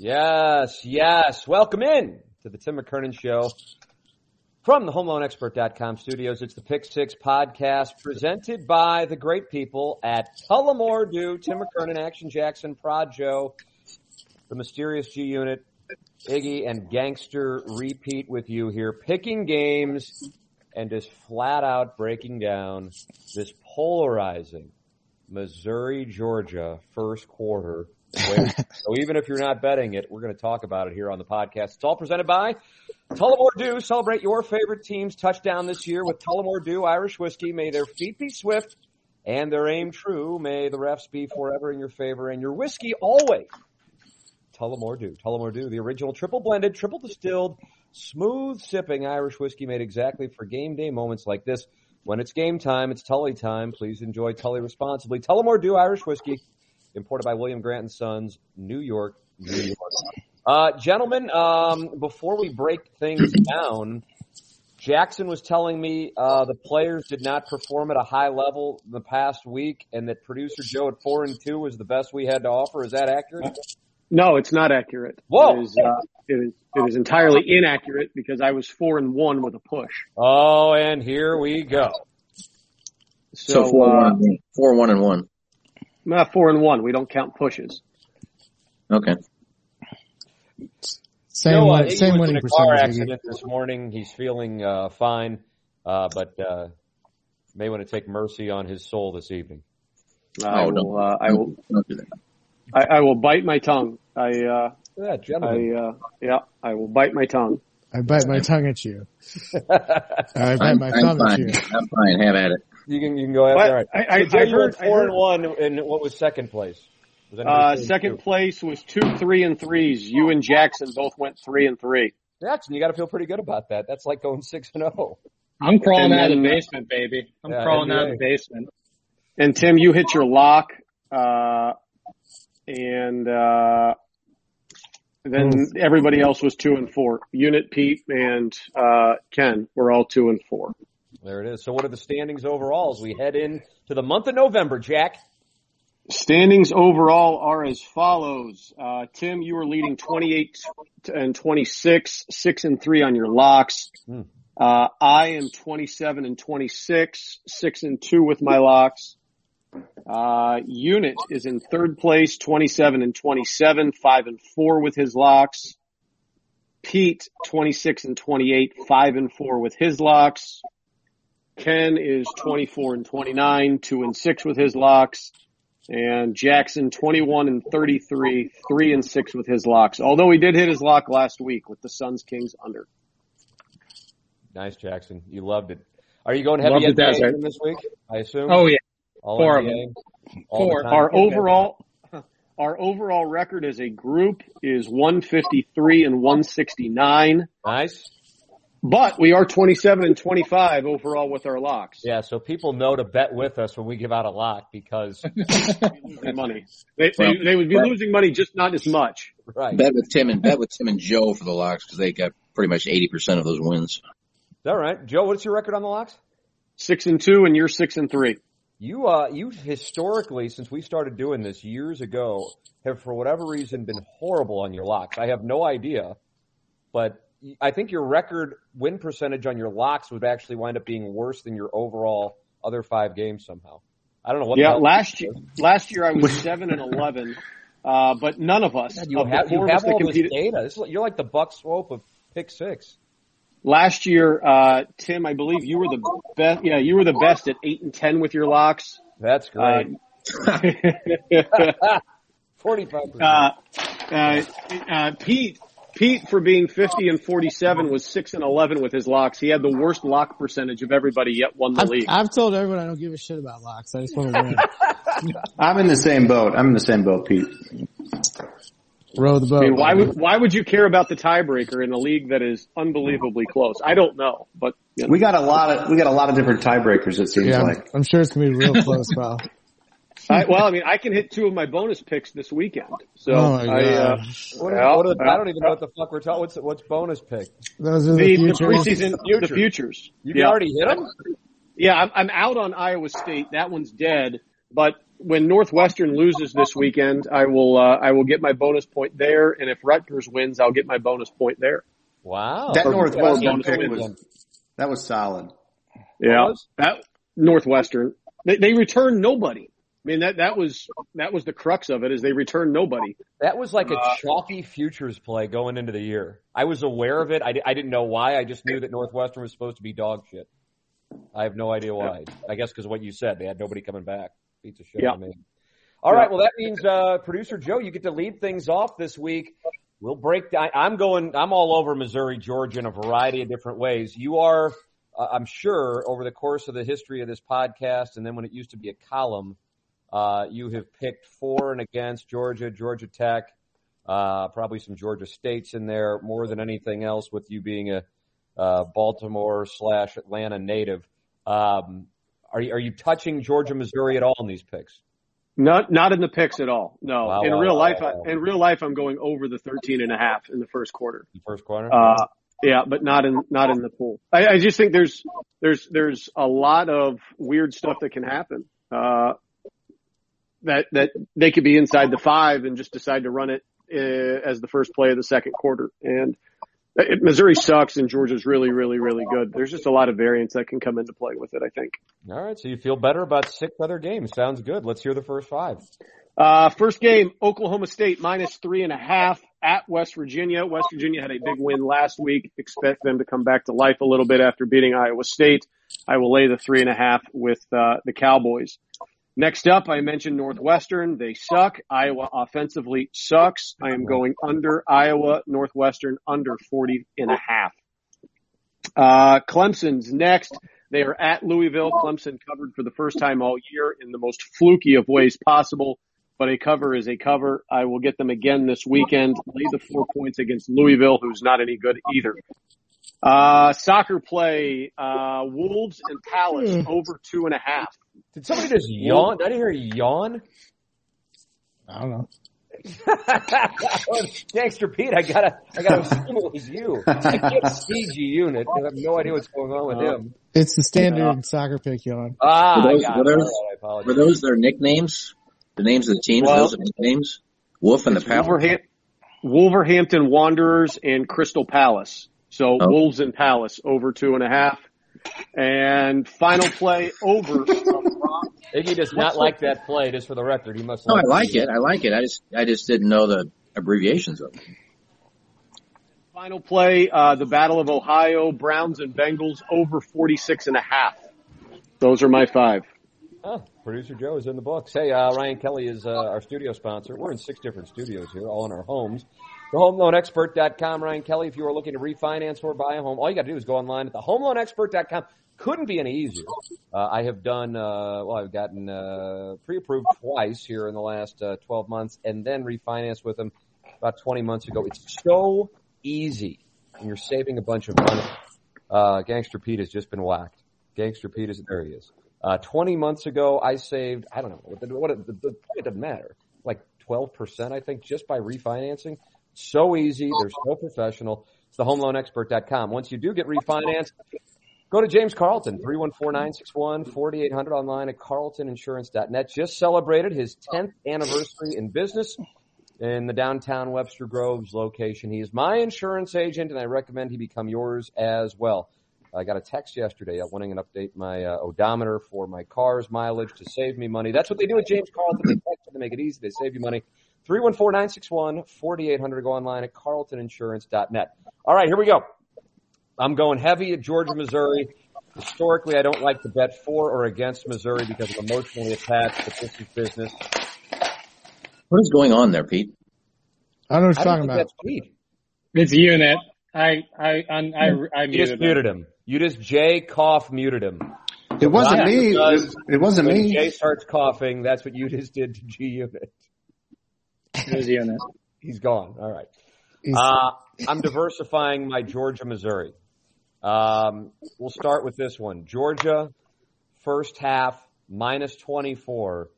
Yes, yes. Welcome in to the Tim McKernan Show from the HomeLoanExpert.com studios. It's the Pick Six podcast presented by the great people at Tullamore Tim McKernan, Action Jackson, Prod Joe, the Mysterious G Unit, Iggy, and Gangster repeat with you here, picking games and just flat out breaking down this polarizing Missouri, Georgia first quarter so even if you're not betting it, we're going to talk about it here on the podcast. It's all presented by Tullamore Dew. Celebrate your favorite team's touchdown this year with Tullamore Dew Irish Whiskey. May their feet be swift and their aim true. May the refs be forever in your favor and your whiskey always. Tullamore Dew. Tullamore Dew, the original triple blended, triple distilled, smooth sipping Irish whiskey made exactly for game day moments like this. When it's game time, it's Tully time. Please enjoy Tully responsibly. Tullamore Dew Irish Whiskey imported by William Grant and Sons, New York, New York. Uh, gentlemen, um, before we break things down, Jackson was telling me uh, the players did not perform at a high level the past week, and that producer Joe at four and two was the best we had to offer. Is that accurate? No, it's not accurate. Whoa! It is, uh, it is, it is entirely inaccurate because I was four and one with a push. Oh, and here we go. So, so four, uh, one, four, one, and one. Uh, four and one. We don't count pushes. Okay. Same, you know, uh, same winning in a car accident this morning. He's feeling uh, fine, uh, but uh, may want to take mercy on his soul this evening. I oh, will. Uh, I will. I, I, will bite my tongue. I. Uh, yeah, gentlemen. I, uh, yeah, I will bite my tongue. I bite my tongue at you. I bite my I'm thumb fine. at you. I'm fine. Have at it. You can you can go ahead. But All right. I, I, so I you were heard, four I and one, and what was second place? Was Uh, second two? place was two, three, and threes. You and Jackson both went three and three. Jackson, you got to feel pretty good about that. That's like going six and oh. zero. I'm crawling out of the basement, baby. I'm Yeah, crawling out of the basement. And Tim, you hit your lock. Uh, and uh, then everybody else was two and four. Unit, Pete, and uh, Ken were all two and four. There it is. So what are the standings overall as we head in to the month of November, Jack? Standings overall are as follows. Uh, Tim, you are leading 28 and 26, 6 and 3 on your locks. Hmm. Uh, I am 27 and 26, 6 and 2 with my locks. Uh, Unit is in third place, 27 and 27, 5 and 4 with his locks. Pete, 26 and 28, 5 and 4 with his locks. Ken is 24 and 29, 2 and 6 with his locks. And Jackson 21 and 33, 3 and 6 with his locks. Although he did hit his lock last week with the Suns Kings under. Nice, Jackson. You loved it. Are you going heavy Loved it, NBA that's right. this week? I assume. Oh yeah. All four of NBA? All the Four. time? Our Okay. overall, our overall record as a group is 153 and 169, Nice. But we are 27 and 25 overall with our locks. Yeah, so people know to bet with us when we give out a lock because money. They, they, they would be losing money, just not as much. right. Bet with Tim and bet with Tim and Joe for the locks because they got pretty much eighty percent of those wins. All right, Joe. What's your record on the locks? Six and two, and you're six and three. You uh you historically since we started doing this years ago have for whatever reason been horrible on your locks. I have no idea, but I think your record win percentage on your locks would actually wind up being worse than your overall other five games somehow. I don't know what. Yeah, last year, last year I was seven and 11, uh, but none of us, you of the have you have all this data. This is, you're like the Buck Swope of pick six. last year, uh, Tim, I believe you were the best, yeah, you were the best at eight and 10 with your locks. That's great. Uh, Forty-five percent. uh, uh, uh, Pete, Pete for being 50 and 47 was 6 and 11 with his locks. He had the worst lock percentage of everybody yet won the I've, league. I've told everyone I don't give a shit about locks. I just want to win. I'm in the same boat. I'm in the same boat, Pete. Row the boat. I mean, why would why would you care about the tiebreaker in a league that is unbelievably close? I don't know, but you know. We got a lot of we got a lot of different tiebreakers. It seems yeah, I'm, like. I'm sure it's gonna be real close, pal. I, well, I mean, I can hit two of my bonus picks this weekend. So Oh my I, uh, God. What Well, what are I don't even know what the fuck we're talking. What's what's bonus pick? Those are the, the, the futures. preseason, the futures. You yeah. already hit them. Yeah, I'm, I'm out on Iowa State. That one's dead. But when Northwestern loses this weekend, I will uh, I will get my bonus point there, and if Rutgers wins, I'll get my bonus point there. Wow, That Or- Northwestern or- pick was that was solid. Yeah, was? that Northwestern. They, they returned nobody. I mean that that was that was the crux of it is they returned nobody. That was like a Uh, chalky futures play going into the year. I was aware of it. I, I didn't know why. I just knew that Northwestern was supposed to be dog shit. I have no idea why. I guess because what you said, they had nobody coming back. Beats a shit Yeah. to me. All right. Well, that means uh, producer Joe, you get to lead things off this week. We'll break. I, I'm going. I'm all over Missouri, Georgia in a variety of different ways. You are, uh, I'm sure, over the course of the history of this podcast, and then when it used to be a column, uh, you have picked for and against Georgia, Georgia Tech, uh, probably some Georgia States in there more than anything else. With you being a uh, Baltimore slash Atlanta native, um, are you are you touching Georgia, Missouri at all in these picks? Not not in the picks at all. No, Wow, in wow, real wow, life. I, in real life, I'm going over the 13 and a half in the first quarter. The first corner. Uh, yeah, but not in not in the pool. I, I just think there's there's there's a lot of weird stuff that can happen. Uh, that that they could be inside the five and just decide to run it uh, as the first play of the second quarter. And it, Missouri sucks and Georgia's really really really good. There's just a lot of variance that can come into play with it. I think. all right. So you feel better about six other games. Sounds good. Let's hear the first five. Uh, first game, Oklahoma State minus three and a half at West Virginia. West Virginia had a big win last week. Expect them to come back to life a little bit after beating Iowa State. I will lay the three and a half with, uh, the Cowboys. Next up, I mentioned Northwestern. They suck. Iowa offensively sucks. I am going under Iowa, Northwestern under 40 and a half. Uh, Clemson's next. They are at Louisville. Clemson covered for the first time all year in the most fluky of ways possible, but a cover is a cover. I will get them again this weekend. Lay the four points against Louisville, who's not any good either. Uh, soccer play, uh, Wolves and Palace over two and a half. Did somebody just yawn? Did I hear you yawn? I don't know. Gangster Pete, I gotta, I gotta assume it was you. I can't see G Unit. I have no idea what's going on with him. It's the standard soccer pick, Yon. Ah, Were those- I were those- All right, I apologize. Were those their nicknames? The names of the teams? Well- those are nicknames? Wolf and the Palace? Wolverham- Wolverhampton Wanderers and Crystal Palace. So Oh. Wolves and Palace over two and a half. And final play over. Iggy does not like that play, just for the record. He must No, I not- like it. I like it. I just, I just didn't know the abbreviations of it. Final play, uh, the Battle of Ohio, Browns and Bengals over 46 and a half. Those are my five. Oh, producer Joe is in the books. Hey, uh, Ryan Kelley is uh, our studio sponsor. We're in six different studios here, all in our homes. TheHomeLoanExpert.com, Ryan Kelley. If you are looking to refinance or buy a home, all you got to do is go online at TheHomeLoanExpert.com. Couldn't be any easier. Uh, I have done, uh, well, I've gotten uh, pre-approved twice here in the last uh, 12 months, and then refinanced with them about 20 months ago. It's so easy, and you're saving a bunch of money. Uh, Gangster Pete has just been whacked. Gangster Pete is there. He is. Uh, 20 months ago, I saved, I don't know, what, the, what the, the, it doesn't matter, like 12%, I think, just by refinancing. So easy. They're so professional. It's thehomeloanexpert.com. Once you do get refinanced, go to James Carlton, 314-961-4800 online at carltoninsurance.net. Just celebrated his 10th anniversary in business in the downtown Webster Groves location. He is my insurance agent, and I recommend he become yours as well. I got a text yesterday wanting an update my uh, odometer for my car's mileage to save me money. That's what they do at James Carlton. They text to make it easy. They save you money. 314-961-4800. Go online at carltoninsurance.net. All right, here we go. I'm going heavy at Georgia, Missouri. Historically, I don't like to bet for or against Missouri because I'm emotionally attached, but this is business. What is going on there, Pete? I don't know what you're don't talking about. that's Pete. It's unit. I I I I, I You just muted him. muted him. You just Jay cough muted him. It wasn't me. It, it wasn't When me. Jay starts coughing, that's what you just did to G Unit. It was unit. He's gone. All right. Uh, I'm diversifying my Georgia, Missouri. Um, we'll start with this one. Georgia, first half, minus 24.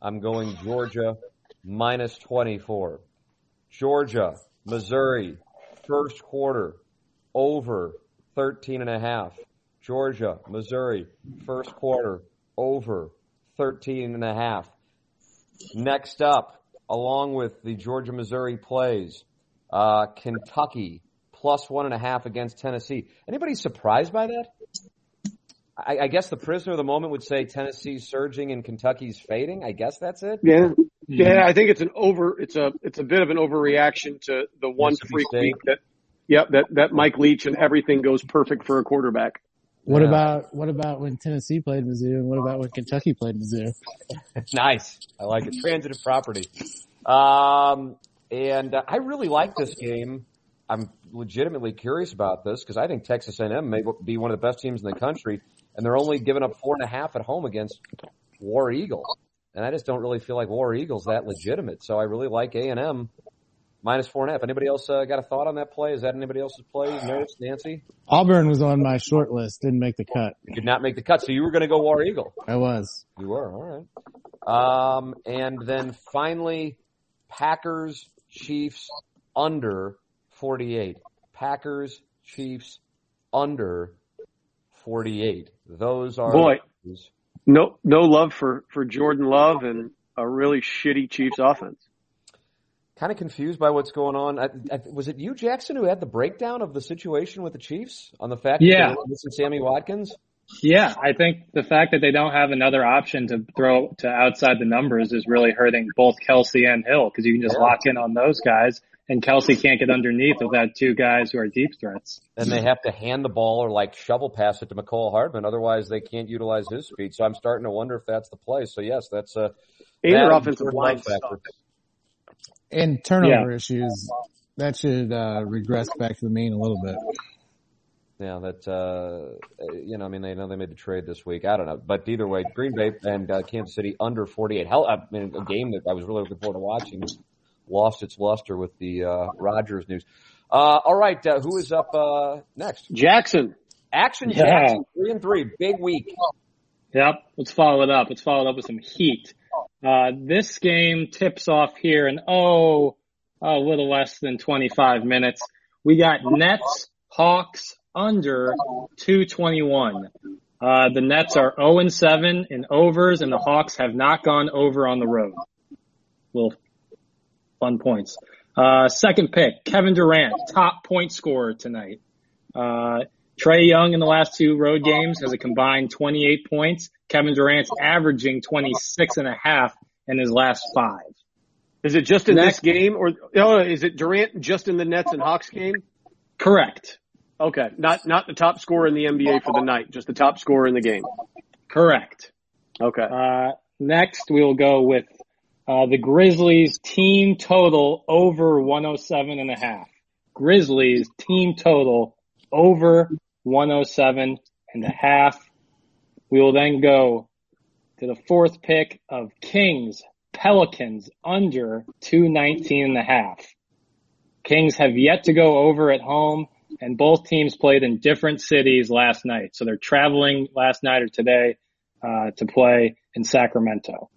I'm going Georgia, minus 24. Georgia, Missouri, first quarter, over 13 and a half. Georgia, Missouri, first quarter, over 13 and a half. Next up, along with the Georgia Missouri plays, uh, Kentucky plus one and a half against Tennessee. Anybody surprised by that? I, I guess the prisoner of the moment would say Tennessee's surging and Kentucky's fading. I guess that's it. Yeah. Yeah, I think it's an over. It's a it's a bit of an overreaction to the one Mississippi freak State. week that. Yep, that that Mike Leach and everything goes perfect for a quarterback. What Yeah. about what about when Tennessee played Mizzou and what about when Kentucky played Mizzou? Nice. I like it. Transitive property. Um, and uh, I really like this game. I'm legitimately curious about this because I think Texas A&M may be one of the best teams in the country, and they're only giving up four and a half at home against War Eagle, and I just don't really feel like War Eagle's that legitimate. So I really like A&M minus four and a half. Anybody else uh, got a thought on that play? Is that anybody else's play? Notes, Nancy? Auburn was on my short list, didn't make the cut. Did not make the cut, so you were going to go War Eagle. I was. You were, all right. Um, and then finally, Packers, Chiefs, under 48. Packers, Chiefs, under 48. Those are Boy. those. No no love for for Jordan Love and a really shitty Chiefs offense. Kind of confused by what's going on. I, I, was it you, Jackson, who had the breakdown of the situation with the Chiefs on the fact Yeah. that they were missing Sammy Watkins? Yeah, I think the fact that they don't have another option to throw to outside the numbers is really hurting both Kelce and Hill because you can just Yeah. lock in on those guys, and Kelce can't get underneath without two guys who are deep threats. and they have to hand the ball or like shovel pass it to Mecole Hardman. Otherwise, they can't utilize his speed. So I'm starting to wonder if that's the play. So yes, that's a And their that offensive line factor. sucks. And turnover issues. That should uh, regress back to the mean a little bit. Yeah, that uh, you know, I mean, they know they made the trade this week. I don't know, but either way, Green Bay and uh, Kansas City under 48. Hell, I mean, a game that I was really looking forward to watching lost its luster with the uh, Rodgers news. Uh, all right, uh, who is up uh, next? Jackson. Action Yeah. Jackson, three and three, big week. Yep. Let's follow it up. Let's follow it up with some heat. Uh, this game tips off here in, oh, a little less than 25 minutes. We got Nets, Hawks under 221. Uh, the Nets are 0 and 7 in overs and the Hawks have not gone over on the road. Little fun points. Uh, second pick, Kevin Durant, top point scorer tonight. Uh, Trae Young in the last two road games has a combined 28 points. Kevin Durant's averaging 26 and a half in his last five. Is it just in Next- this game or oh, is it Durant just in the Nets and Hawks game? Correct. Okay, not not the top scorer in the NBA for the night, just the top scorer in the game. Correct. Okay. Uh, next we'll go with, uh, the Grizzlies team total over 107 and a half. Grizzlies team total over 107 and a half. We will then go to the fourth pick of Kings Pelicans under 219 and a half. Kings have yet to go over at home and both teams played in different cities last night. So they're traveling last night or today, uh, to play in Sacramento.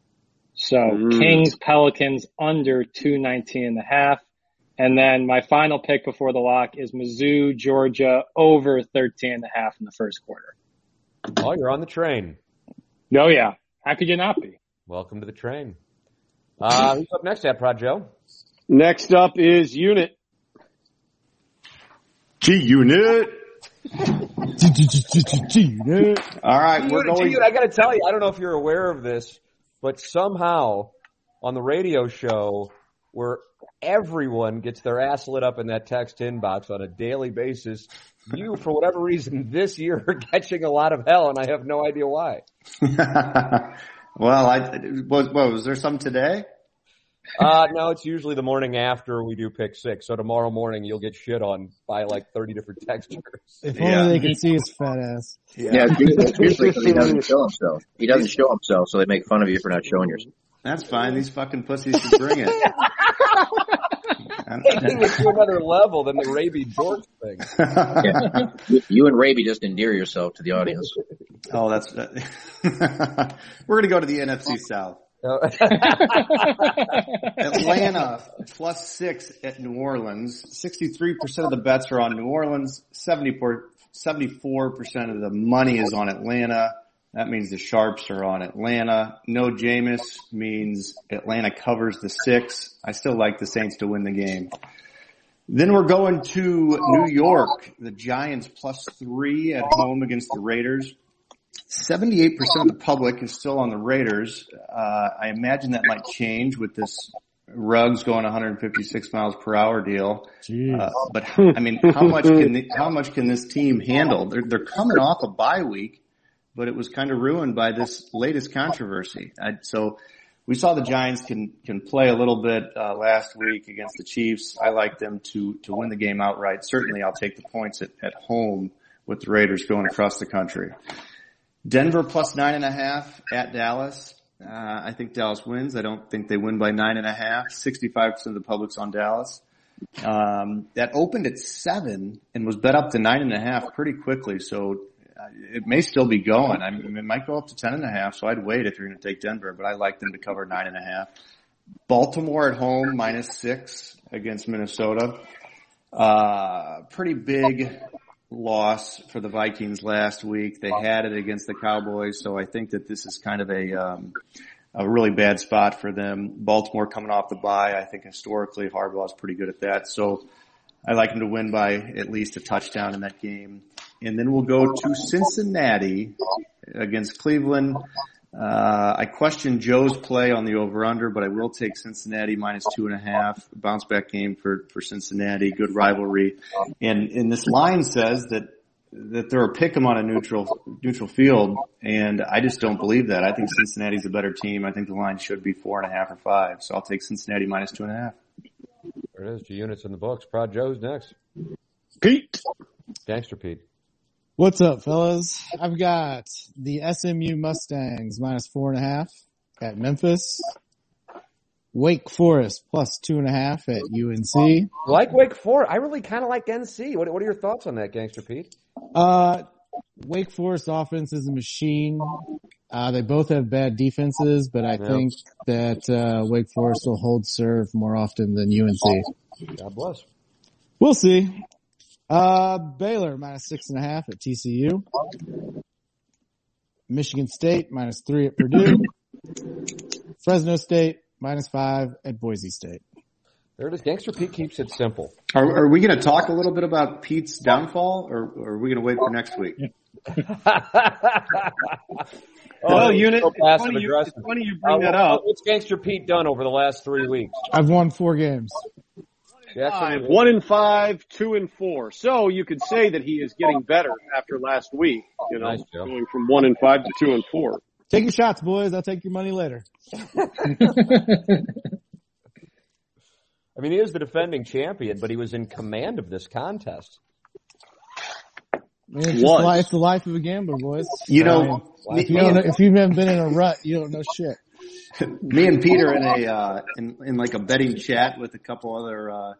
So Mm. Kings Pelicans under 219 and a half. And then my final pick before the lock is Mizzou, Georgia over 13 and a half in the first quarter. Oh, you're on the train. Oh yeah. How could you not be? Welcome to the train. Uh, who's up next, at Prod Joe? Next up is Unit. G Unit. G-Unit. All right, we're Dude, going. dude, I got to tell you, I don't know if you're aware of this, but somehow on the radio show where everyone gets their ass lit up in that text inbox on a daily basis, you, for whatever reason, this year are catching a lot of hell, and I have no idea why. well, I was. What was there some today? Uh, no, it's usually the morning after we do pick six. So tomorrow morning you'll get shit on by like 30 different textures. If Yeah. only they can see his fat ass. Yeah, it's usually, it's usually 'cause he doesn't show himself. He doesn't show himself, so they make fun of you for not showing yourself. That's fine. These fucking pussies can bring it. Taking it to another level than the Raby George thing. Yeah. You- You and Raby just endear yourself to the audience. oh, that's. We're gonna go to the NFC South. Uh, Atlanta plus six at New Orleans. 63% of the bets are on New Orleans. 74, 74% of the money is on Atlanta. That means the sharps are on Atlanta. No Jameis means Atlanta covers the six. I still like the Saints to win the game. Then we're going to New York. The Giants plus three at home against the Raiders. 78% of the public is still on the Raiders. Uh, I imagine that might change with this Ruggs going 156 miles per hour deal. Uh, but I mean, how much can the, how much can this team handle? They're they're coming off a bye week, but it was kind of ruined by this latest controversy. I, so we saw the Giants can can play a little bit uh, last week against the Chiefs. I like them to to win the game outright. Certainly, I'll take the points at, at home with the Raiders going across the country. Denver plus nine and a half at Dallas. Uh, I think Dallas wins. I don't think they win by nine and a half. 65% of the public's on Dallas. Um, that opened at seven and was bet up to nine and a half pretty quickly. So it may still be going. I mean, it might go up to ten and a half. So I'd wait if you're going to take Denver, but I like them to cover nine and a half. Baltimore at home minus six against Minnesota. Uh, pretty big loss for the Vikings last week. They had it against the Cowboys, so I think that this is kind of a um, a really bad spot for them. Baltimore coming off the bye, I think historically Harbaugh's pretty good at that. So I like him to win by at least a touchdown in that game. And then we'll go to Cincinnati against Cleveland. Uh, I question Joe's play on the over-under, but I will take Cincinnati minus two and a half. Bounce back game for, for Cincinnati. Good rivalry. And, and this line says that, that they're a pick 'em on a neutral, neutral field. And I just don't believe that. I think Cincinnati's a better team. I think the line should be four and a half or five. So I'll take Cincinnati minus two and a half. there it is. G units in the books. Prod Joe's next. Pete. Gangster Pete. What's up, fellas? I've got the SMU Mustangs minus four and a half at Memphis. Wake Forest plus two and a half at UNC. Like Wake Forest. I really kind of like NC. What, what are your thoughts on that, Gangster Pete? Uh, Wake Forest offense is a machine. Uh, they both have bad defenses, but I Yeah. think that, uh, Wake Forest will hold serve more often than UNC. God bless. We'll see. Uh, Baylor minus six and a half at TCU. Michigan State minus three at Purdue. Fresno State minus five at Boise State. There it is. Gangster Pete keeps it simple. Are, are we going to talk a little bit about Pete's downfall or, or are we going to wait for next week? Oh, unit. so It's funny, you, it's funny you bring Uh, that up. What's Gangster Pete done over the last three weeks? I've won four games. Jackson, Five, one in five, two and four. So you could say that he is getting better after last week. You know, Nice, going from one and five to two and four. Take your shots, boys. I'll take your money later. I mean, he is the defending champion, but he was in command of this contest. I mean, it's, just Was. the life of a gambler, boys. You know, mean, me, if you don't know, if you haven't been in a rut, you don't know shit. me and Peter in a uh, in, in like a betting chat with a couple other uh,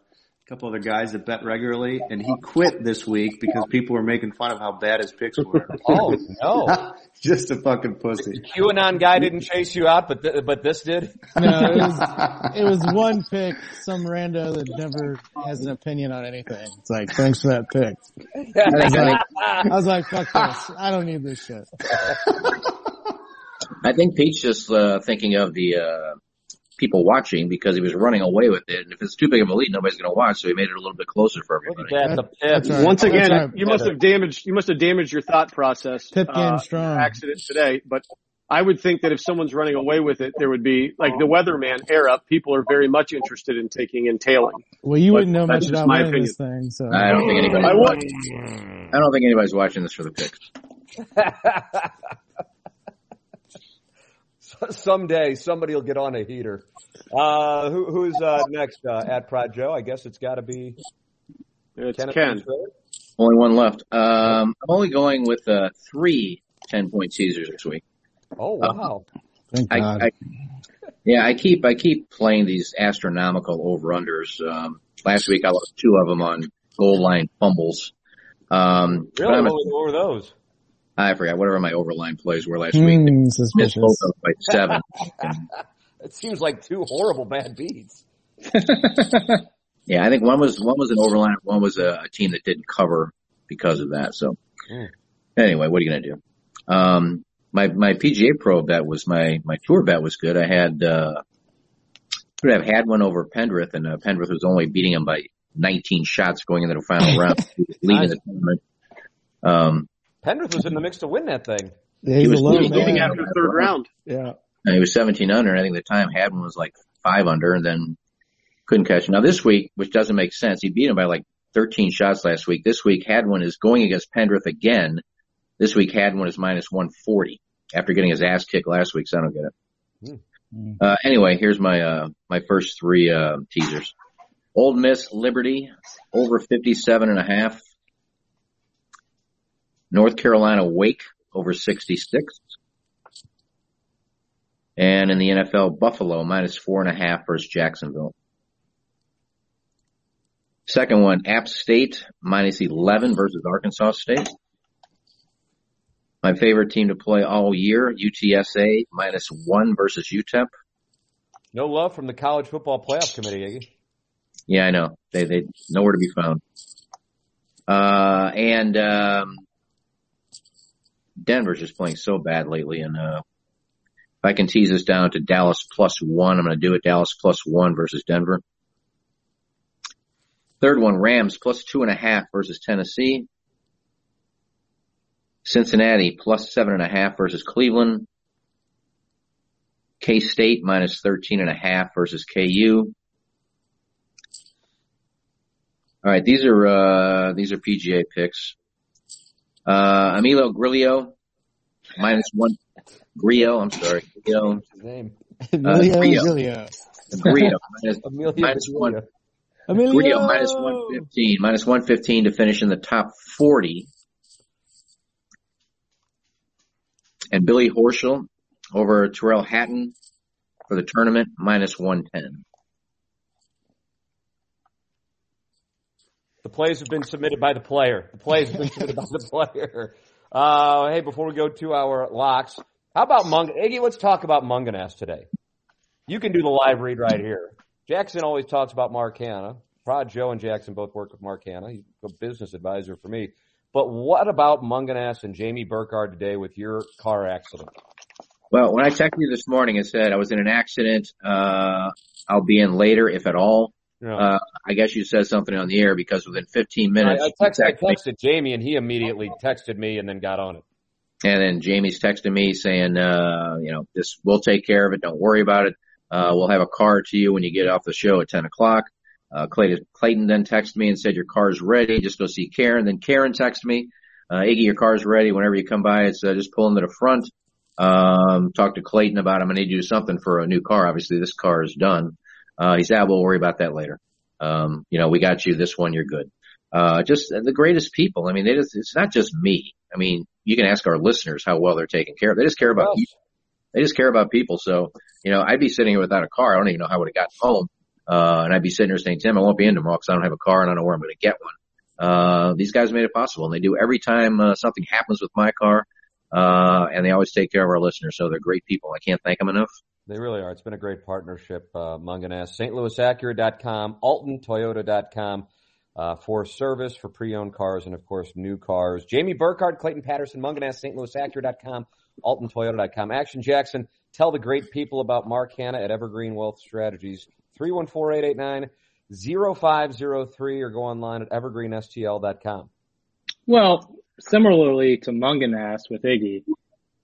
couple other guys that bet regularly, and he quit this week because people were making fun of how bad his picks were. Oh no! Just a fucking pussy. QAnon guy didn't chase you out, but th- but this did. No, it was, it was one pick, some rando that never has an opinion on anything. It's like, thanks for that pick. I was like, I was like, fuck this. I don't need this shit. I think Pete's just uh, thinking of the uh, people watching because he was running away with it. And if it's too big of a lead, nobody's going to watch, so he made it a little bit closer for Look everybody. that, the That's right. Once That's again, right. you must have damaged you must have damaged your thought process. Pip game uh, strong. Accident today, but I would think that if someone's running away with it, there would be like the weatherman era. People are very much interested in taking and tailing. Well, you But wouldn't know that's much just about my winning this thing, so. I don't think anybody. I. I don't think anybody's watching this for the picks. Someday somebody will get on a heater. Uh, who, who's uh, next uh, at Prod Joe? I guess it's got to be It's Kenneth Ken. Triller? Only one left. Um, I'm only going with uh, three 10 point teasers this week. Oh wow! Thank I, God. I, yeah, I keep I keep playing these astronomical over unders. Um, Last week I lost two of them on goal line fumbles. Um, Really? I'm a- What, what were those? I forgot whatever my overline plays were last week. Hmm, Missed suspicious. both of by seven. It seems like two horrible bad beats. Yeah, I think one was one was an overline, one was a, a team that didn't cover because of that. So Mm. anyway, what are you gonna do? Um, my my PGA Pro bet was my my tour bet was good. I had uh, could have Hadwin over Pendrith, and uh, Pendrith was only beating him by 19 shots going into the final round, He was leading the tournament. Um, Pendrith was in the mix to win that thing. Yeah, he's was a low leading- Leading man. after the third round. Yeah. and he was 17 under, I think the time Hadwin was like five under, and then couldn't catch. him. Now this week, which doesn't make sense, he beat him by like 13 shots last week. This week, Hadwin is going against Pendrith again. This week, Hadwin is minus 140 after getting his ass kicked last week, so I don't get it. Hmm. Uh, anyway, here's my, uh, my first three, uh, teasers. Ole Miss Liberty over 57 and a half. North Carolina Wake over 66. And in the NFL, Buffalo minus four and a half versus Jacksonville. Second one, App State minus 11 versus Arkansas State. My favorite team to play all year, UTSA minus one versus UTEP. No love from the college football playoff committee, Iggy. Yeah, I know. They, they, nowhere to be found. Uh, and, um, Denver's just playing so bad lately. And, uh, if I can tease this down to Dallas plus one, I'm going to do it. Dallas plus one versus Denver. Third one, Rams plus two and a half versus Tennessee. Cincinnati plus seven and a half versus Cleveland. K-State minus 13 and a half versus KU. All right, these are uh these are PGA picks. Uh Emilio Grillo minus one Grillo, I'm sorry. Grillo, What's his name? Uh, Emilio Grillo. Grillo. Grillo minus, Emilio Minus one. Grillo. Emilio. Grillo minus 115, minus 115 to finish in the top 40. And Billy Horschel over Tyrrell Hatton for the tournament minus 110. The plays have been submitted by the player. The plays have been submitted by the player. Uh, hey, before we go to our locks, how about Mung? Iggy, let's talk about Mungenast today. You can do the live read right here. Jackson always talks about Mark Hannah. Prod Joe and Jackson both work with Mark Hannah. He's a business advisor for me. But what about Mungenast and Jamie Burkhardt today with your car accident? Well, when I texted you this morning, it said I was in an accident. Uh, I'll be in later, if at all. You Uh, I guess you said something on the air because within 15 minutes, I, text, I texted me, Jamie and he immediately texted me and then got on it. and then Jamie's texting me saying, uh, you know, this, we'll take care of it. Don't worry about it. Uh, we'll have a car to you when you get off the show at 10 o'clock. Uh, Clayton, Clayton then texted me and said, your car's ready. Just go see Karen. Then Karen texted me, uh, Iggy, your car's ready. Whenever you come by, it's uh, just pull into the front. Um, talk to Clayton about, I'm going to need to do something for a new car. Obviously this car is done. Uh, he said, we'll worry about that later. Um, you know, we got you this one. You're good. Uh, just the greatest people. I mean, they just, it's not just me. I mean, you can ask our listeners how well they're taken care of. They just care about Well, people. They just care about people. So, you know, I'd be sitting here without a car. I don't even know how I would have gotten home. Uh, and I'd be sitting here saying, Tim, I won't be in tomorrow because I don't have a car and I don't know where I'm going to get one. Uh, these guys made it possible and they do every time, uh, something happens with my car. Uh, and they always take care of our listeners. So they're great people. I can't thank them enough. They really are. It's been a great partnership, uh, Mungenast. StLouisAcura.com, AltonToyota.com, uh, for service for pre-owned cars and of course new cars. Jamie Burkhardt, Clayton Patterson, Mungenast, StLouisAcura.com, AltonToyota.com. Action Jackson, tell the great people about Mark Hannah at Evergreen Wealth Strategies. 314-889-0503 or go online at evergreenstl.com. Well, similarly to Mungenast with Iggy,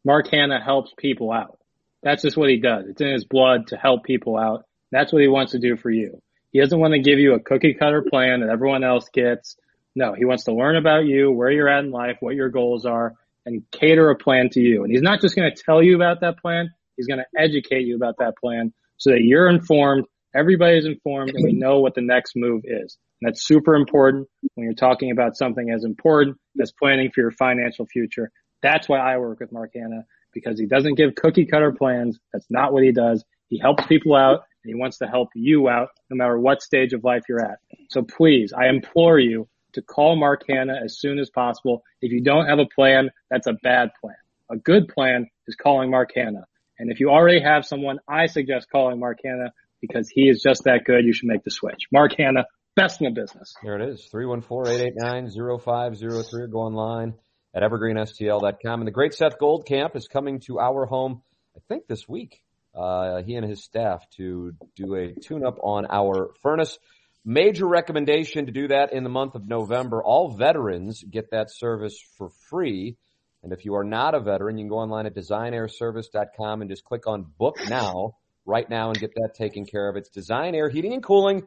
Mark Hannah helps people out. That's just what he does. It's in his blood to help people out. That's what he wants to do for you. He doesn't want to give you a cookie cutter plan that everyone else gets. No, he wants to learn about you, where you're at in life, what your goals are, and cater a plan to you. And he's not just going to tell you about that plan. He's going to educate you about that plan so that you're informed, everybody's informed, and we know what the next move is. And that's super important when you're talking about something as important as planning for your financial future. That's why I work with Mark Hannah because he doesn't give cookie cutter plans. That's not what he does. He helps people out. and he wants to help you out no matter what stage of life you're at. So please, I implore you to call Mark Hannah as soon as possible. If you don't have a plan, that's a bad plan. A good plan is calling Mark Hannah. And if you already have someone, I suggest calling Mark Hannah because he is just that good. You should make the switch. Mark Hannah, best in the business. There it is. 314-889-0503 go online at evergreenstl.com. And the great Seth Goldcamp is coming to our home, I think this week. Uh, he and his staff to do a tune up on our furnace. Major recommendation to do that in the month of November. All veterans get that service for free. And if you are not a veteran, you can go online at designairservice.com and just click on book now, right now and get that taken care of. It's Design Aire Heating and Cooling,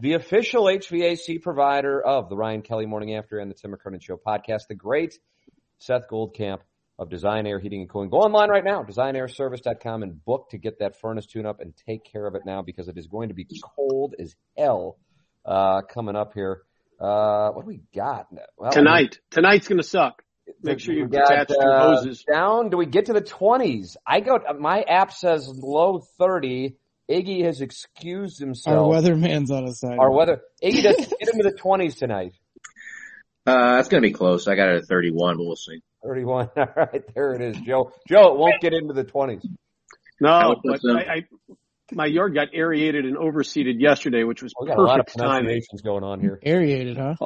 the official HVAC provider of the Ryan Kelley Morning After and the Tim McKernan Show podcast. The great Seth Goldcamp of Design Aire Heating and Cooling. Go online right now, designairservice.com and book to get that furnace tune up and take care of it now because it is going to be cold as hell, uh, coming up here. Uh, what do we got? Well, Tonight. Tonight's going to suck. Make sure you attach uh, your hoses. Down. Do we get to the 20s? I go, my app says low 30. Iggy has excused himself. Our weatherman's on his side. Our weather. Iggy does get into the 20s tonight. Uh, it's going to be close. I got it at 31, but we'll see. 31. All right, there it is, Joe. Joe, it won't get into the 20s. No, but I, I, my yard got aerated and overseeded yesterday, which was we got perfect a lot of timing. pronunciations going on here. Aerated, huh?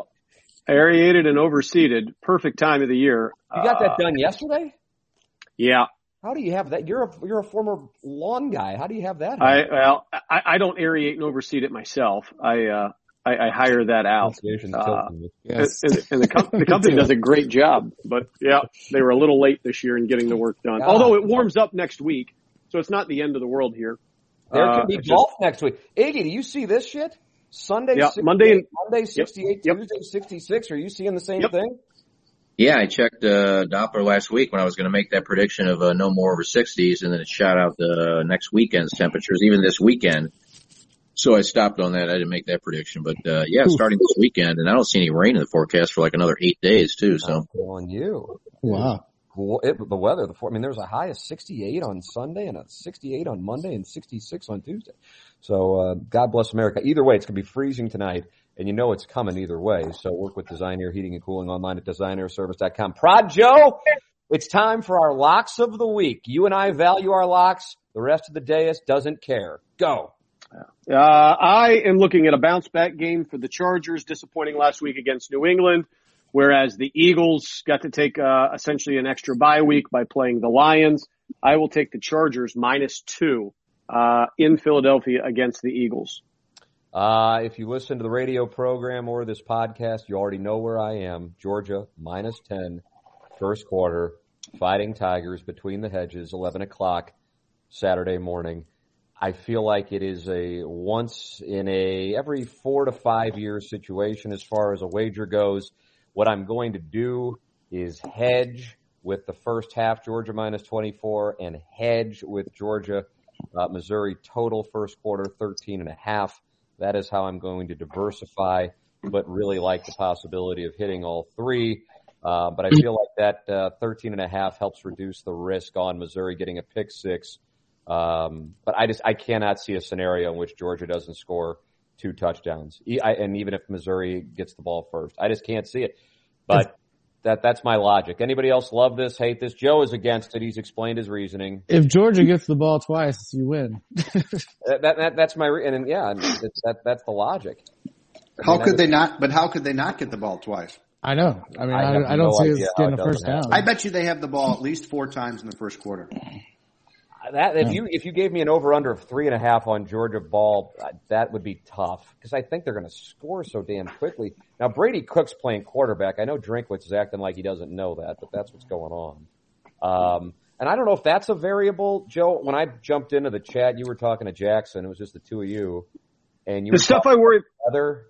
Aerated and overseeded, perfect time of the year. You got that Uh, done yesterday? Yeah, How do you have that? You're a you're a former lawn guy. How do you have that? I well, I, I don't aerate and overseed it myself. I uh, I, I hire that out. Uh. Yes. And, and the, com- the company does a great job, but yeah, they were a little late this year in getting the work done. God. Although it warms up next week, so it's not the end of the world here. There Uh, could be it's golf next week. Iggy, do you see this shit? Sunday, Yeah, Monday and- Monday 68, yep. Tuesday 66. Are you seeing the same Yep. thing? Yeah, I checked uh, Doppler last week when I was going to make that prediction of uh, no more over 60s, and then it shot out the next weekend's temperatures, even this weekend. So I stopped on that. I didn't make that prediction, but uh, yeah, starting this weekend, and I don't see any rain in the forecast for like another eight days too. So I'm telling you. Wow. Well, It, the weather, the four, I mean, there was a high of 68 on Sunday and a 68 on Monday and 66 on Tuesday. So, uh, God bless America. Either way, it's going to be freezing tonight and you know it's coming either way. So work with Design Aire Heating and Cooling online at designairservice.com. Prod Joe, it's time for our locks of the week. You and I value our locks. The rest of the dais doesn't care. Go. Uh, I am looking at a bounce back game for the Chargers, disappointing last week against New England, whereas the Eagles got to take uh, essentially an extra bye week by playing the Lions. I will take the Chargers minus two uh, in Philadelphia against the Eagles. Uh, if you listen to the radio program or this podcast, you already know where I am. Georgia minus 10, first quarter, fighting Tigers between the hedges, 11 o'clock Saturday morning. I feel like it is a once in a every four to five year situation as far as a wager goes. What I'm going to do is hedge with the first half Georgia minus 24 and hedge with Georgia, uh, Missouri total first quarter 13 and a half. That is how I'm going to diversify, but really like the possibility of hitting all three. Uh, but I feel like that uh, 13 and a half helps reduce the risk on Missouri getting a pick six. Um, but I just I cannot see a scenario in which Georgia doesn't score two touchdowns, E- I- and even if Missouri gets the ball first, I just can't see it. But that that's my logic. Anybody else love this, hate this? Joe is against it. He's explained his reasoning. If Georgia gets the ball twice, you win. That, that, that that's my re- and and yeah, and it's, that that's the logic. How mean, could they not? But how could they not get the ball twice? I know. I mean, I I, I, don't no see us getting it a first down. I bet you they have the ball at least four times in the first quarter. That if you if you gave me an over under of three and a half on Georgia ball, uh, that would be tough because I think they're going to score so damn quickly. Now Brady Cook's playing quarterback. I know Drinkwitz is acting like he doesn't know that, but that's what's going on. Um, and I don't know if that's a variable, Joe. When I jumped into the chat, you were talking to Jackson. It was just the two of you, and you The were stuff I worry other.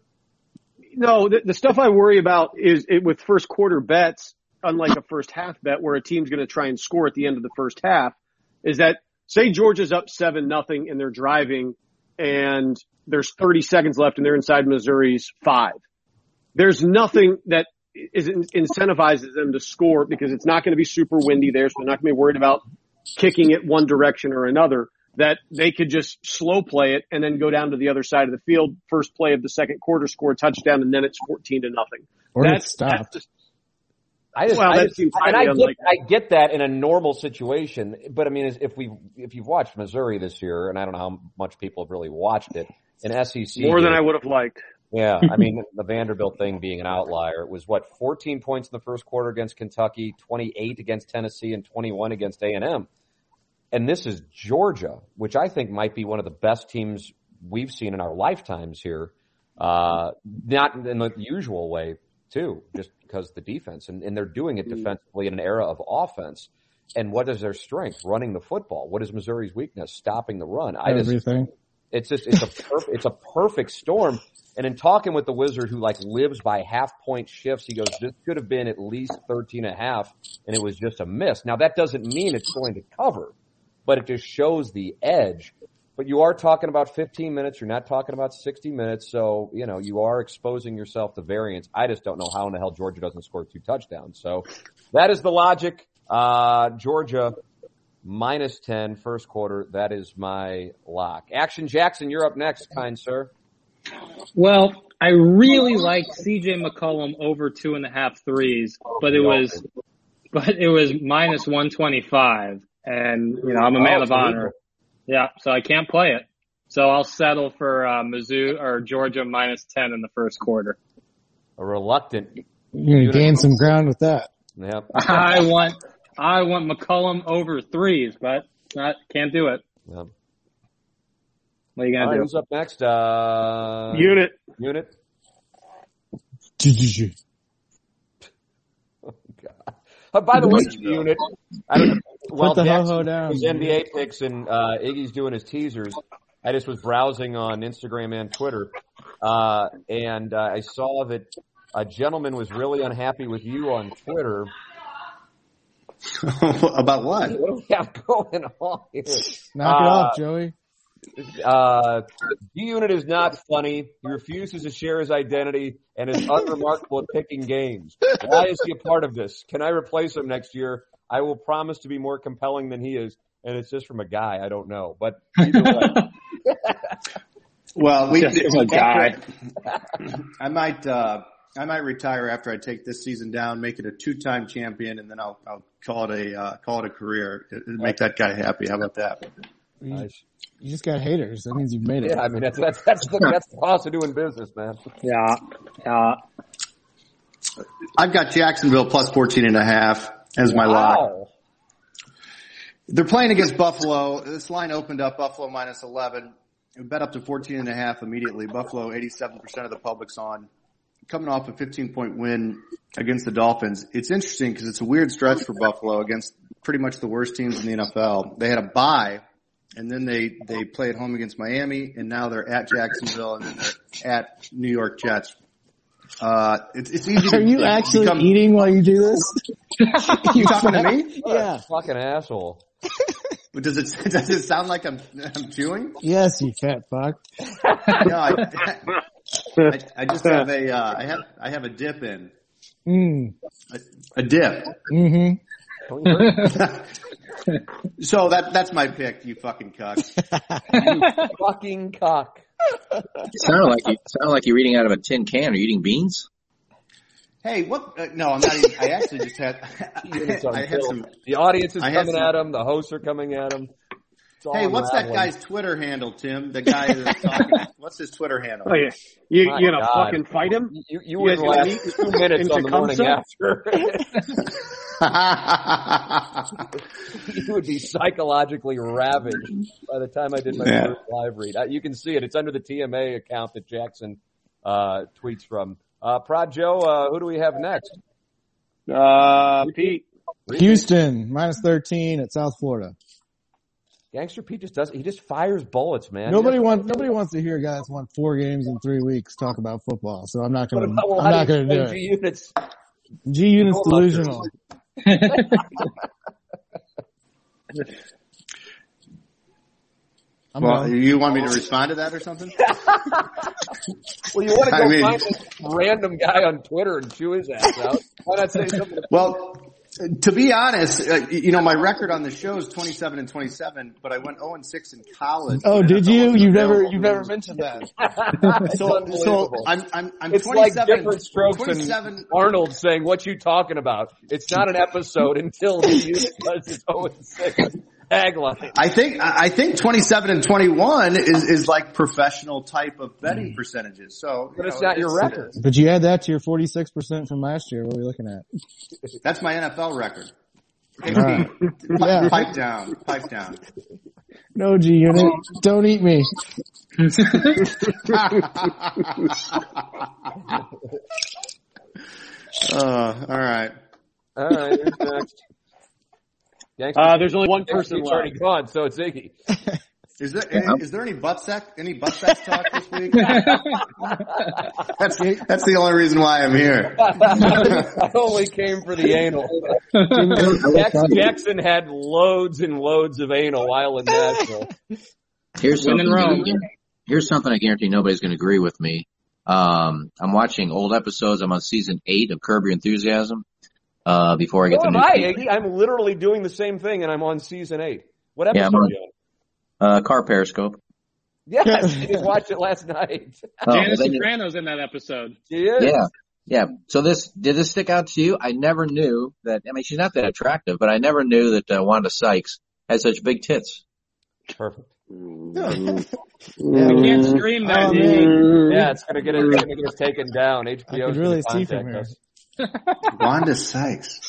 No, the, the stuff I worry about is it, with first quarter bets, unlike a first half bet where a team's going to try and score at the end of the first half, is that say Georgia's up seven nothing and they're driving and there's 30 seconds left and they're inside Missouri's five. There's nothing that is incentivizes them to score because it's not going to be super windy there, so they're not going to be worried about kicking it one direction or another. that they could just slow play it and then go down to the other side of the field. First play of the second quarter, score a touchdown, and then it's 14 to nothing. Or it's That's, stopped. that's just, I just, Well, I just and I get. I get that in a normal situation, but I mean, if we if you've watched Missouri this year, and I don't know how much people have really watched it, in SEC more than I would have liked. Yeah, I mean the Vanderbilt thing being an outlier. It was what 14 points in the first quarter against Kentucky, 28 against Tennessee, and 21 against A and M. And this is Georgia, which I think might be one of the best teams we've seen in our lifetimes here. Uh, not in the usual way, too, just because of the defense, and, and they're doing it mm. defensively in an era of offense. And what is their strength? Running the football. What is Missouri's weakness? Stopping the run. I just Everything. it's just it's a perf- it's a perfect storm. And in talking with the wizard who like lives by half point shifts, he goes, this could have been at least 13 and a half and it was just a miss. Now that doesn't mean it's going to cover, but it just shows the edge. But you are talking about 15 minutes. You're not talking about 60 minutes. So, you know, you are exposing yourself to variance. I just don't know how in the hell Georgia doesn't score two touchdowns. So that is the logic. Uh, Georgia minus 10 first quarter. That is my lock. Action Jackson, you're up next, kind sir. Well, I really liked CJ McCollum over two and a half threes, but it was, but it was minus 125 and, you know, I'm a man of honor. Yeah. So I can't play it. So I'll settle for, uh, Mizzou or Georgia minus 10 in the first quarter. A reluctant. You're gonna gain some ground with that. Yep. I want, I want McCollum over threes, but not, can't do it. yep. What are you All going right, to who's up next? Uh, Unit. Unit. Uh, by the way, Unit. I don't, well, the Jackson ho-ho down. His NBA picks and uh, Iggy's doing his teasers. I just was browsing on Instagram and Twitter, uh, and uh, I saw that a gentleman was really unhappy with you on Twitter. About what? What do we have going on here? Knock it Uh, off, Joey. Uh, G Unit is not funny. He refuses to share his identity and is unremarkable at picking games. Why is he a part of this? Can I replace him next year? I will promise to be more compelling than he is. And it's just from a guy. I don't know. But. Well, we, Just a guy. I might, uh, I might retire after I take this season down, make it a two-time champion, and then I'll, I'll call it a, uh, call it a career. Make that guy happy. How about that? You, Nice. you just got haters. That means you've made it. Yeah, I mean that's that's that's the, that's the cost of doing business, man. Yeah. Yeah. I've got Jacksonville plus 14 and a half as my lock. Wow. They're playing against Buffalo. This line opened up Buffalo minus 11. It bet up to 14 and a half immediately. Buffalo, 87% of the public's on. Coming off a 15 point win against the Dolphins. It's interesting because it's a weird stretch for Buffalo against pretty much the worst teams in the NFL. They had a bye and then they, they play at home against Miami and now they're at Jacksonville and then they're at New York Jets. Uh, it's, it's easy to Are you actually become, eating while you do this? you talking to me? Yeah. Fucking asshole. But Does it, does it sound like I'm, I'm chewing? Yes, you fat fuck. No, I, I, I just have a, uh, I have, I have a dip in. Mm. A, a dip. hmm Don't you hurt? So that, that's my pick, you fucking cuck. fucking cock. Sounded like you sounded like you're eating out of a tin can. Are you eating beans? Hey, what, uh, no, I'm not even, I actually just had, Unit's on I had some, The audience is I coming some- at him. The hosts are coming at him. Hey, what's that unraveling. guy's Twitter handle, Tim? The guy that's talking, what's his Twitter handle? Oh yeah, you My you gonna God. fucking fight him? You, you You wouldn't gonna last meet two minutes on the morning after. you would be psychologically ravaged by the time I did my Yeah. first live read. Uh, You can see it. It's under the TMA account that Jackson uh, tweets from. Uh, Prod Joe, uh, who do we have next? Uh, Pete. Houston minus 13 at South Florida. Gangster Pete just does. He just fires bullets, man. Nobody wants nobody wants to hear a guy that's won four games in three weeks talk about football. So I'm not gonna about, well, I'm not do you gonna do explain it. G units? G Unit's Go about this. delusional. I'm well, done. you want me to respond to that or something? Well, you want to go I mean- find this random guy on Twitter and chew his ass out. Why not say something? Well, To be honest, uh, you know, my record on the show is 27 and 27, but I went 0 and 6 in college. Oh, did you? You never, available. you never mentioned that. It's So, so unbelievable. I'm, I'm, I'm it's like 27, different strokes 27, and Arnold saying, "What you talking about?" It's not an episode until the unit does 0 and 6 tagline. I think I think 27 and 21 is is like professional type of betting percentages. So, But you it's know, not your record. But you add that to your 46% from last year. What are we looking at? That's my NFL record. Hey, Right. Yeah. pipe down, pipe down. No G unit. Don't eat me. uh, all right. All right, who's next? Gangster Uh, there's only one person Pete's already gone, so it's Iggy. Is there any, is there any butt sex any butt sex talk this week? That's that's the only reason why I'm here. I only came for the anal. Jackson, Jackson had loads and loads of anal while in Nashville. Here's something. Rome. Here's something I guarantee nobody's going to agree with me. Um, I'm watching old episodes. I'm on season eight of Curb Your Enthusiasm. Uh, before I get So the am new I, season. Iggy. I'm literally doing the same thing, and I'm on season eight. What episode Yeah, are you on? uh, car periscope. Yes, I just watched it last night. Oh, Janice they Soprano's in that episode. She is. yeah, yeah. So this did this stick out to you? I never knew that. I mean, she's not that attractive, but I never knew that uh, Wanda Sykes had such big tits. Perfect. We can't stream that. Oh, Yeah, it's gonna get it, gonna get us taken down. HBO could really see from here. Wanda Sykes.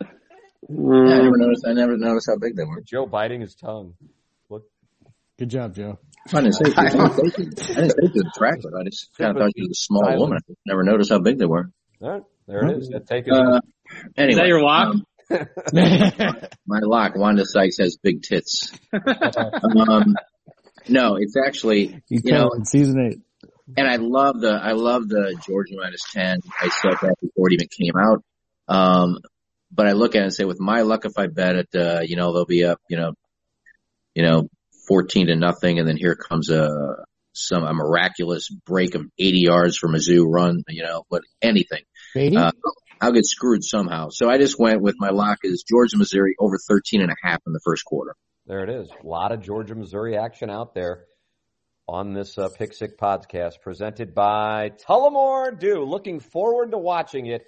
Yeah, I never noticed. I never noticed how big they were. Joe biting his tongue. Look, Good job, Joe. I didn't say I didn't say she I didn't say she was attractive. I just kind of thought she was a small woman. I never noticed how big they were. all right, there it is. That take is Uh, anyway, Is that your lock? um, my lock, Wanda Sykes has big tits. um, no, it's actually, You you know, covered season eight. And I love the, I love the Georgia minus 10. I said that before it even came out. Um, but I look at it and say with my luck, if I bet it, uh, you know, they'll be up, you know, you know, 14 to nothing. And then here comes a, some, a miraculous break of 80 yards from a zoo run, you know, but anything. Uh, I'll get screwed somehow. So I just went with my lock is Georgia, Missouri over 13 and a half in the first quarter. There it is. A lot of Georgia, Missouri action out there on this uh, Pick Six podcast presented by Tullamore Dew. Looking forward to watching it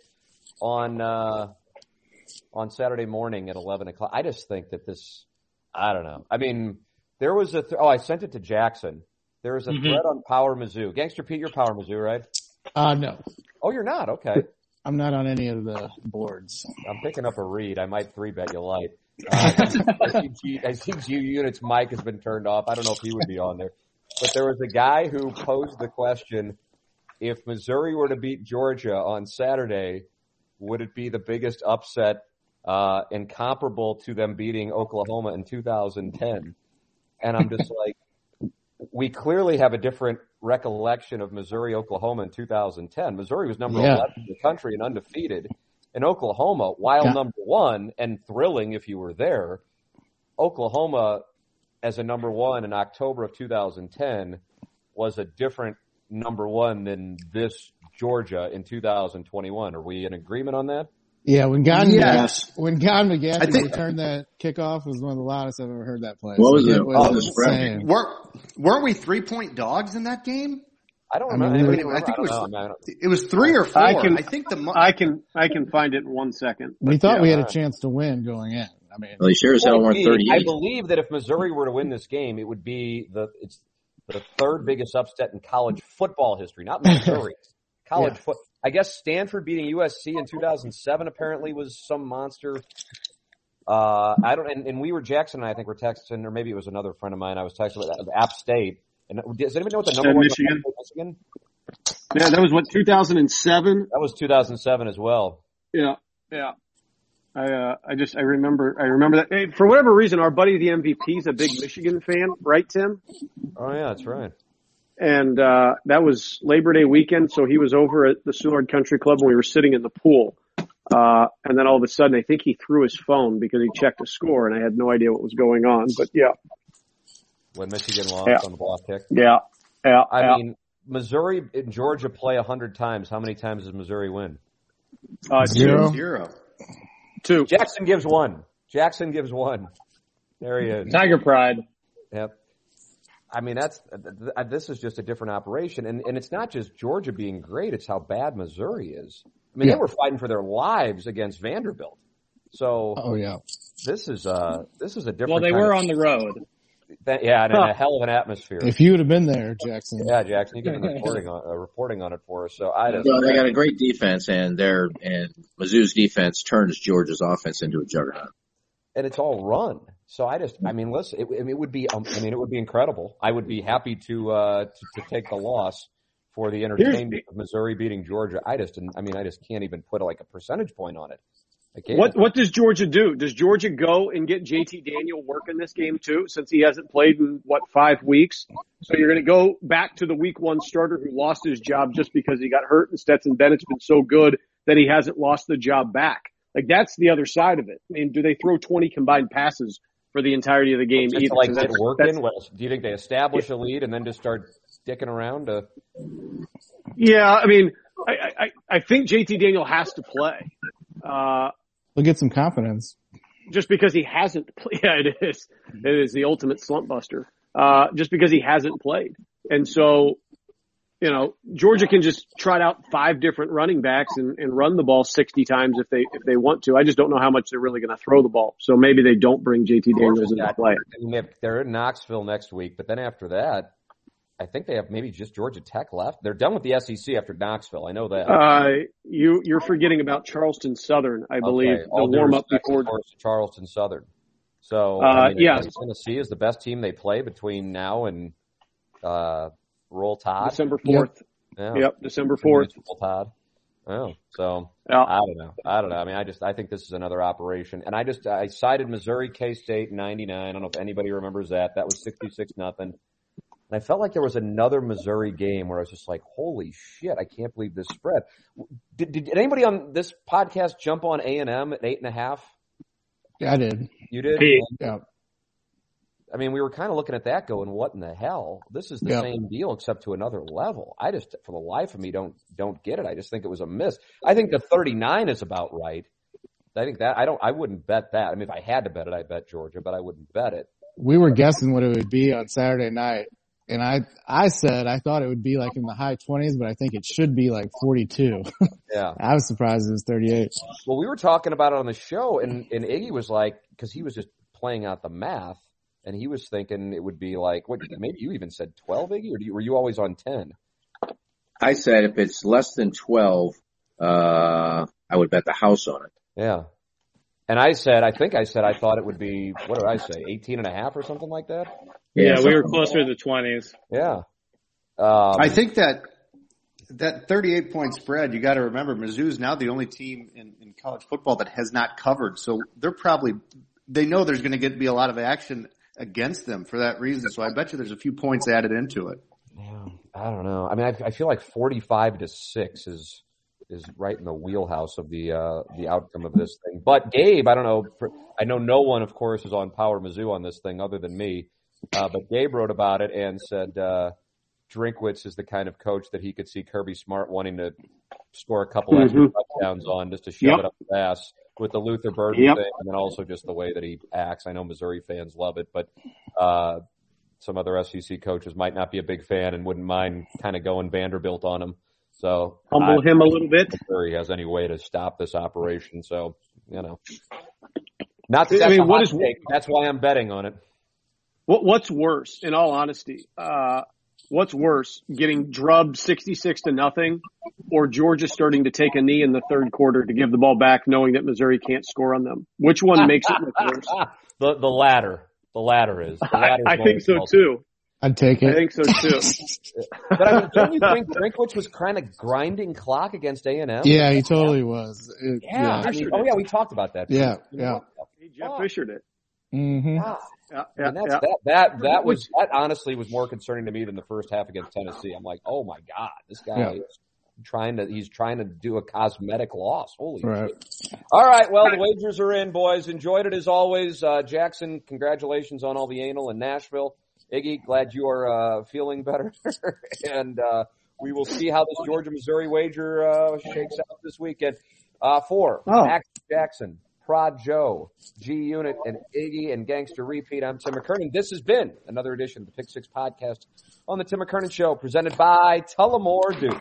on uh, on Saturday morning at 11 o'clock. I just think that this, I don't know. I mean, there was a, th- oh, I sent it to Jackson. There was a Mhm. thread on Power Mizzou. Gangster Pete, you're Power Mizzou, right? Uh, no. Oh, you're not? Okay. I'm not on any of the boards. I'm picking up a read. I might three bet you light. Uh, I see G, I see G Unit's mic has been turned off. I don't know if he would be on there, but there was a guy who posed the question: If Missouri were to beat Georgia on Saturday, would it be the biggest upset uh, and comparable to them beating Oklahoma in 2010? And I'm just like, we clearly have a different recollection of Missouri, Oklahoma in 2010. Missouri was number Yeah. 11 in the country and undefeated. And Oklahoma, while Yeah. number one and thrilling if you were there, Oklahoma as a number one in October of 2010 was a different number one than this Georgia in 2021. Are we in agreement on that? Yeah, when God Yes. when Gahn McGaffie I think- returned that kickoff was one of the loudest I've ever heard that play. What was So it? it Oh, was the spread. insane. Were, weren't we three point dogs in that game? I don't I remember. mean, I, we- don't I think it was- know. I mean, I don't- It was three or four. I can- think the mo- I can I can find it in one second. We thought we had a chance to win going in. I mean, Well, they sure as hell weren't Well, I believe that if Missouri were to win this game, it would be the it's the third biggest upset in college football history, not Missouri. college Yeah. foot. I guess Stanford beating USC in 2007 apparently was some monster. Uh, I don't, and, and we were Jackson and I think we were texting, or maybe it was another friend of mine. I was texting with App State. And does anybody know what the number Uh, was? Michigan. Michigan. Yeah, that was what 2007. That was 2007 as well. Yeah, yeah. I uh, I just I remember I remember that. Hey, for whatever reason, our buddy the MVP is a big Michigan fan, right, Tim? Oh yeah, that's right. And uh, that was Labor Day weekend, so he was over at the Soulard Country Club when we were sitting in the pool. Uh, and then all of a sudden, I think he threw his phone because he checked a score, and I had no idea what was going on. But yeah, When Michigan lost Yeah. on the block kick. yeah, yeah. I yeah. mean, Missouri and Georgia play a hundred times. How many times does Missouri win? uh, Zero. zero. Two. Jackson gives one. Jackson gives one. There he is. Tiger Pride. Yep. I mean, that's this is just a different operation, and and it's not just Georgia being great; it's how bad Missouri is. I mean, Yeah. they were fighting for their lives against Vanderbilt. So Oh yeah. this is uh this is a different. Well, they kind were of- on the road. That- yeah, and in Huh. a hell of an atmosphere. If you would have been there, Jackson. yeah, Jackson, you can be reporting on uh, reporting on it for us. So I just Well, they got a great defense, and their and Mizzou's defense turns Georgia's offense into a juggernaut. and it's all run. So I just, I mean, listen, it, it would be, um, I mean, it would be incredible. I would be happy to, uh, to, to take the loss for the entertainment of Missouri beating Georgia. I just, didn't, I mean, I just can't even put like a percentage point on it. What what does Georgia do? Does Georgia go and get JT Daniels working this game too, since he hasn't played in what five weeks? So you're going to go back to the week one starter who lost his job just because he got hurt, and Stetson Bennett's been so good that he hasn't lost the job back. Like that's the other side of it. I mean, do they throw 20 combined passes for the entirety of the game? just either? like that's- working? that's- What, do you think they establish a lead and then just start dicking around? To, Yeah, I mean, I, I, I think JT Daniels has to play. Uh, They'll get some confidence. just because he hasn't played. Yeah, it is. It is the ultimate slump buster. Uh, just because he hasn't played. And so, you know, Georgia can just trot out five different running backs and, and run the ball 60 times if they, if they want to. I just don't know how much they're really going to throw the ball. So maybe they don't bring JT Daniels into play. I they have, they're in Knoxville next week, but then after that, I think they have maybe just Georgia Tech left. They're done with the SEC after Knoxville. I know that. Uh, you, you're forgetting about Charleston Southern, I believe, Okay, the all due warm up before. of course, to Charleston Southern. So, Uh, I mean, yeah. Tennessee is the best team they play between now and uh, Roll Tide. December 4th. Yeah. Yep. December 4th. Roll Tide. Oh, so Yeah. I don't know. I don't know. I mean, I just I think this is another operation, and I just I cited Missouri K State '99. I don't know if anybody remembers that. That was 66 nothing. And I felt like there was another Missouri game where I was just like, "Holy shit! I can't believe this spread." Did, did anybody on this podcast jump on A and M at eight and a half? Yeah, I did. You did. Hey. Yeah. I mean, we were kind of looking at that, going, "What in the hell? This is the Yeah. same deal, except to another level." I just, for the life of me, don't don't get it. I just think it was a miss. I think the 39 is about right. I think that I don't. I wouldn't bet that. I mean, if I had to bet it, I'd bet Georgia, but I wouldn't bet it. We were guessing what it would be on Saturday night. And I, I said I thought it would be like in the high twenties, but I think it should be like 42. Yeah. I was surprised it was 38. Well, we were talking about it on the show, and and Iggy was like, because he was just playing out the math, and he was thinking it would be like, what? Maybe you even said 12, Iggy, or do you, were you always on 10? I said if it's less than twelve, uh, I would bet the house on it. Yeah. And I said, I think I said I thought it would be, what did I say, 18 and a half or something like that? Yeah, we were something- closer to the twenties. Yeah. Um, I think that that 38 point spread, you got to remember, Mizzou's now the only team in, in college football that has not covered. So they're probably, they know there's going to get be a lot of action against them for that reason. So I bet you there's a few points added into it. yeah, I don't know. I mean, I, I feel like 45 to 6 is, is right in the wheelhouse of the, uh, the outcome of this thing. But Gabe, I don't know, for, I know no one, of course, is on Power Mizzou on this thing other than me. Uh, but Gabe wrote about it and said, uh, Drinkwitz is the kind of coach that he could see Kirby Smart wanting to score a couple extra Mhm. touchdowns on just to shove Yep. it up his ass with the Luther Burden Yep. thing, and then also just the way that he acts. I know Missouri fans love it, but uh, some other SEC coaches might not be a big fan and wouldn't mind kind of going Vanderbilt on him. So Humble I him a little bit. don't he has any way to stop this operation. So you know, not that I that's mean, what is- take. That's why I'm betting on it. What, what's worse, in all honesty? Uh, what's worse, getting drubbed 66 to nothing or Georgia starting to take a knee in the third quarter to give the ball back knowing that Missouri can't score on them? Which one makes it look worse? the the latter. The latter is. The I, latter is I think so too. I'd take it. I think so too. But I mean, don't you think Drinkwitz was kind of grinding clock against A and M? Yeah, he totally was. It- Yeah. I mean, oh yeah, we talked about that. Yeah, yeah. Hey, Jeff Fishered it. hmm Yeah. Yeah, I yeah, mean, that's, yeah. that that that was that honestly was more concerning to me than the first half against Tennessee. I'm like, oh my god, this guy Yeah. is trying to he's trying to do a cosmetic loss. Holy Right. shit! All right, well the wagers are in, boys. Enjoyed it as always. Uh, Jackson, congratulations on all the anal in Nashville. Iggy, glad you are uh, feeling better, and uh, we will see how this Georgia Missouri wager uh, shakes out this weekend. Uh, for Oh. Max Jackson, Prod Joe, G Unit, and Iggy and Gangster Repeat. I'm Tim McKernan. This has been another edition of the Pick Six Podcast on the Tim McKernan Show, presented by Tullamore Dew.